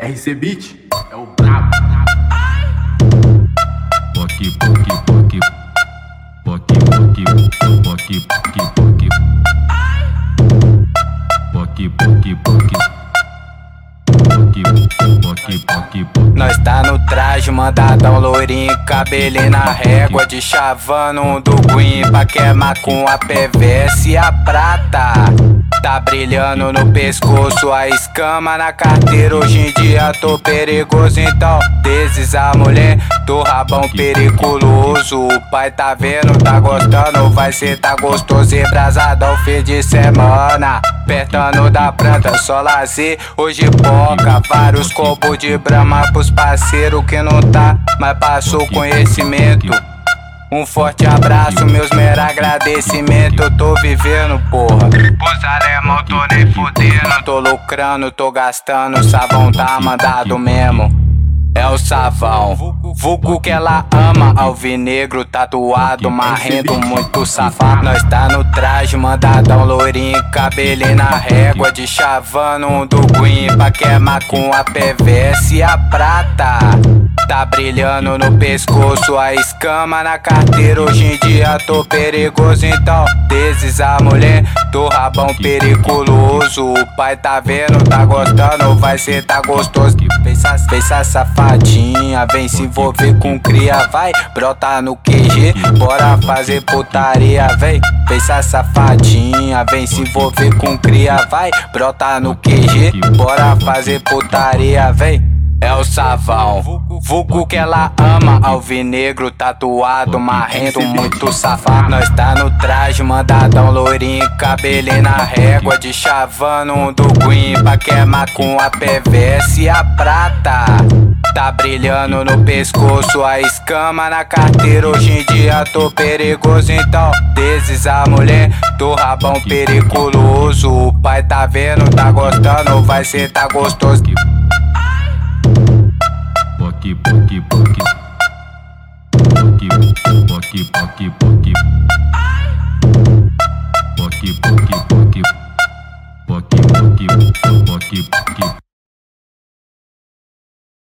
RC Beat é o brabo. No traje, mandadão loirinho, cabelinho na régua de chavando um do Green pra queimar com a PVS e a prata. Tá brilhando no pescoço, a escama na carteira. Hoje em dia tô perigoso, então deses a mulher do rabão periculoso. O pai tá vendo, tá gostando, vai ser tá gostoso e brasadão fim de semana. Apertando da planta, só lazer, hoje poca. Vários copos de brama pros parceiros que não tá, mas passou conhecimento. Um forte abraço, meus mero agradecimento. Eu tô vivendo, porra. Os alemão tô nem fudendo. Tô lucrando, tô gastando. Sabão tá mandado mesmo. É o savão, vulgo que ela ama Alvinegro, tatuado, marrendo, muito safado. Nós tá no traje, mandadão, loirinho Cabelinho na régua, de chavando um do Green Pra queimar com a PVS e a prata. Tá brilhando no pescoço, a escama na carteira. Hoje em dia tô perigoso, então Deses a mulher. Do rabão periculoso. O pai tá vendo, tá gostando, vai ser tá gostoso. Pensa, pensa safadinha, vem se envolver com cria Vai, brota no QG, bora fazer putaria Vem, pensa safadinha, vem se envolver com cria Vai, brota no QG, bora fazer putaria Vem é o savão, vulgo que ela ama Alvinegro, tatuado, marrento, muito safado. Nós tá no traje, mandadão, loirinho Cabelinho na régua, de chavando um do Green Pra queimar com a PVS e a prata. Tá brilhando no pescoço, a escama na carteira. Hoje em dia tô perigoso, então Deses a mulher do rabão periculoso. O pai tá vendo, tá gostando, vai ser tá gostoso keep, keep.